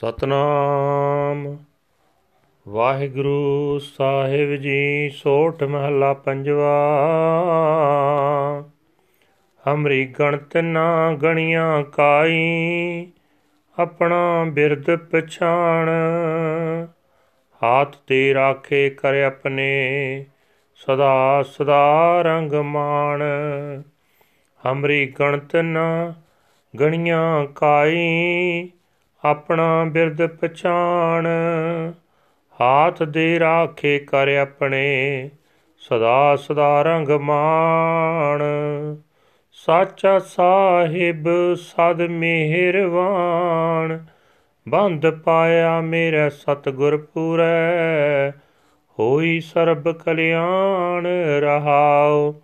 ਸਤਨਾਮ। ਵਾਹਿਗੁਰੂ ਸਾਹਿਬ ਜੀ, ਸੋਠ ਮਹੱਲਾ ਪੰਜਵਾ। ਹਮਰੀ ਗਣਤ ਨਾ ਗਣੀਆਂ ਕਾਈ, ਆਪਣਾ ਬਿਰਦ ਪਛਾਣ। ਹਾਥ ਤੇ ਰਾਖੇ ਕਰ ਆਪਣੇ, ਸਦਾ ਸਦਾ ਰੰਗ ਮਾਣ। ਹਮਰੀ ਗਣਤ ਨਾ ਗਣੀਆਂ ਕਾਈ ਆਪਣਾ ਬਿਰਦ ਪਛਾਣ। ਹਾਥ ਦੇ ਰਾਖੇ ਕਰ ਆਪਣੇ, ਸਦਾ ਸਦਾ ਰੰਗ ਮਾਣ। ਸਾਚਾ ਸਾਹਿਬ ਸਦ ਮਿਹਰਵਾਨ, ਬੰਦ ਪਾਇਆ ਮੇਰੇ ਸਤਗੁਰ ਪੂਰੈ। ਹੋਈ ਸਰਬ ਕਲਿਆਣ ਰਹਾਉ,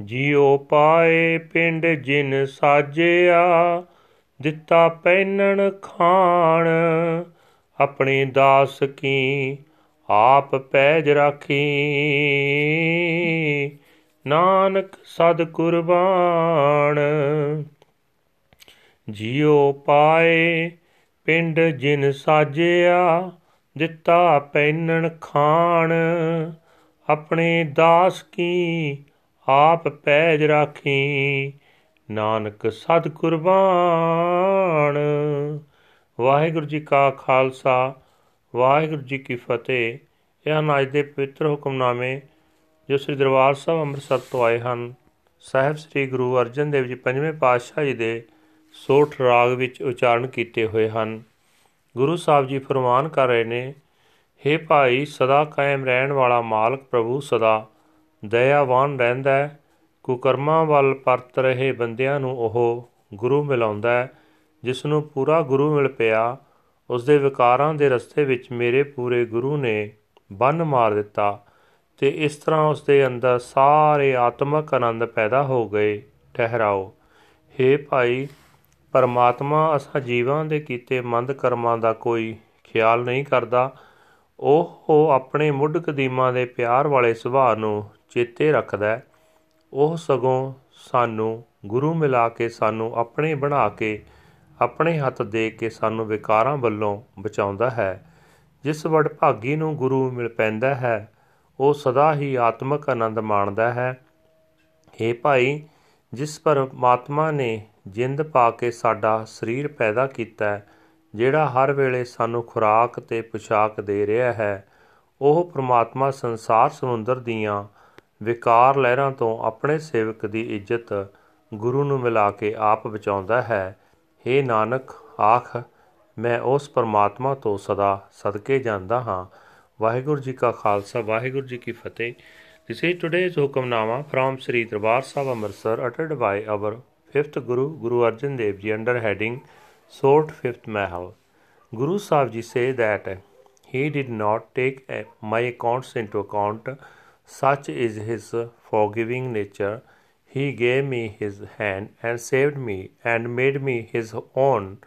ਜਿਉ ਪਾਏ ਪਿੰਡ ਜਿਨ ਸਾਜਿਆ। ਦਿੱਤਾ ਪੈਨਣ ਖਾਣ। ਆਪਣੇ ਦਾਸ ਕੀ ਆਪ ਪੈਜ ਰਾਖੀ। ਨਾਨਕ ਸਦ ਕੁਰਬਾਨ। ਜਿਉ ਪਾਏ ਪਿੰਡ ਜਿਨ ਸਾਜਿਆ, ਦਿੱਤਾ ਪੈਨਣ ਖਾਣ। ਆਪਣੇ ਦਾਸ ਕੀ ਆਪ ਪੈਜ ਰਾਖੀ। ਨਾਨਕ ਸਤ ਕੁਰਬਾਨ। ਵਾਹਿਗੁਰੂ ਜੀ ਕਾ ਖਾਲਸਾ, ਵਾਹਿਗੁਰੂ ਜੀ ਕੀ ਫਤਿਹ। ਇਹ ਹਨ ਅੱਜ ਦੇ ਪਵਿੱਤਰ ਹੁਕਮਨਾਮੇ ਜੋ ਸ੍ਰੀ ਦਰਬਾਰ ਸਾਹਿਬ ਅੰਮ੍ਰਿਤਸਰ ਤੋਂ ਆਏ ਹਨ। ਸਾਹਿਬ ਸ੍ਰੀ ਗੁਰੂ ਅਰਜਨ ਦੇਵ ਜੀ ਪੰਜਵੇਂ ਪਾਤਸ਼ਾਹ ਜੀ ਦੇ ਸੋਠ ਰਾਗ ਵਿੱਚ ਉਚਾਰਨ ਕੀਤੇ ਹੋਏ ਹਨ। ਗੁਰੂ ਸਾਹਿਬ ਜੀ ਫਰਮਾਨ ਕਰ ਰਹੇ ਨੇ हे ਭਾਈ, ਸਦਾ ਕਾਇਮ ਰਹਿਣ ਵਾਲਾ ਮਾਲਕ ਪ੍ਰਭੂ ਸਦਾ ਦਇਆਵਾਨ ਰਹਿੰਦਾ ਹੈ। ਕੁਕਰਮਾਂ ਵੱਲ ਪਰਤ ਰਹੇ ਬੰਦਿਆਂ ਨੂੰ ਉਹ ਗੁਰੂ ਮਿਲਾਉਂਦਾ ਹੈ, ਜਿਸ ਨੂੰ ਪੂਰਾ ਗੁਰੂ ਮਿਲ ਪਿਆ, ਉਸ ਦੇ ਵਿਕਾਰਾਂ ਦੇ ਰਸਤੇ ਵਿੱਚ ਮੇਰੇ ਪੂਰੇ ਗੁਰੂ ਨੇ ਬੰਨ ਮਾਰ ਦਿੱਤਾ ਤੇ ਇਸ ਤਰ੍ਹਾਂ ਉਸ ਦੇ ਅੰਦਰ ਸਾਰੇ ਆਤਮਿਕ ਆਨੰਦ ਪੈਦਾ ਹੋ ਗਏ। ਠਹਿਰਾਓ। हे ਭਾਈ, ਪਰਮਾਤਮਾ ਅਸਾਂ ਜੀਵਾਂ ਦੇ ਕੀਤੇ ਮੰਦ ਕਰਮਾਂ ਦਾ ਕੋਈ ਖਿਆਲ ਨਹੀਂ ਕਰਦਾ। ਉਹ ਆਪਣੇ ਮੁੱਢ ਕਦੀਮਾਂ ਦੇ ਪਿਆਰ ਵਾਲੇ ਸੁਭਾਅ ਨੂੰ ਚੇਤੇ ਰੱਖਦਾ ਹੈ। ਉਹ ਸਗੋਂ ਸਾਨੂੰ ਗੁਰੂ ਮਿਲਾ ਕੇ ਸਾਨੂੰ ਆਪਣੇ ਬਣਾ ਕੇ, ਆਪਣੇ ਹੱਥ ਦੇ ਕੇ ਸਾਨੂੰ ਵਿਕਾਰਾਂ ਵੱਲੋਂ ਬਚਾਉਂਦਾ ਹੈ। ਜਿਸ ਵਡ ਭਾਗੀ ਨੂੰ ਗੁਰੂ ਮਿਲ ਪੈਂਦਾ ਹੈ, ਉਹ ਸਦਾ ਹੀ ਆਤਮਿਕ ਆਨੰਦ ਮਾਣਦਾ ਹੈ। हे ਭਾਈ, ਜਿਸ ਪਰਮਾਤਮਾ ਨੇ ਜਿੰਦ ਪਾ ਕੇ ਸਾਡਾ ਸਰੀਰ ਪੈਦਾ ਕੀਤਾ, ਜਿਹੜਾ ਹਰ ਵੇਲੇ ਸਾਨੂੰ ਖੁਰਾਕ ਤੇ ਪੁਸ਼ਾਕ ਦੇ ਰਿਹਾ ਹੈ, ਉਹ ਪ੍ਰਮਾਤਮਾ ਸੰਸਾਰ ਸਮੁੰਦਰ ਦੀਆਂ ਵਿਕਾਰ ਲਹਿਰਾਂ ਤੋਂ ਆਪਣੇ ਸੇਵਕ ਦੀ ਇੱਜ਼ਤ ਗੁਰੂ ਨੂੰ ਮਿਲਾ ਕੇ ਆਪ ਬਚਾਉਂਦਾ ਹੈ हे ਨਾਨਕ ਆਖ ਮੈਂ ਉਸ ਪਰਮਾਤਮਾ ਤੋਂ ਸਦਾ ਸਦਕੇ ਜਾਂਦਾ ਹਾਂ ਵਾਹਿਗੁਰੂ ਜੀ ਕਾ ਖਾਲਸਾ ਵਾਹਿਗੁਰੂ ਜੀ ਕੀ ਫਤਿਹ this is today's Hukamnama from Sri Darbar Sahib Amritsar ਅਟਟਡ by our 5th Guru Guru Arjan Dev ji under heading Sorath 5th Mahal Guru Sahib ji says that he did not take my accounts into account such is his forgiving nature. He gave me his hand and saved me and made me his own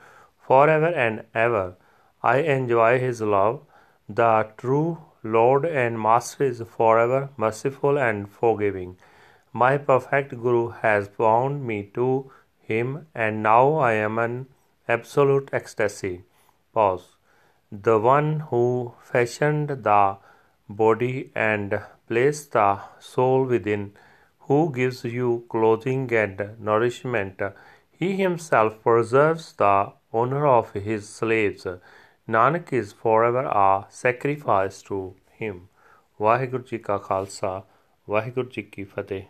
forever and ever. I enjoy his love. The true Lord and Master is forever merciful and forgiving. My perfect Guru has bound me to him, and now I am in absolute ecstasy. Pause. The one who fashioned the body and place the soul within, who gives you clothing and nourishment. He himself preserves the honor of his slaves. Nanak is forever a sacrifice to him. Waheguru ji ਕਾ ਖਾਲਸਾ ਵਾਹਿਗੁਰੂ ਜੀ ਕੀ ਫਤਿਹ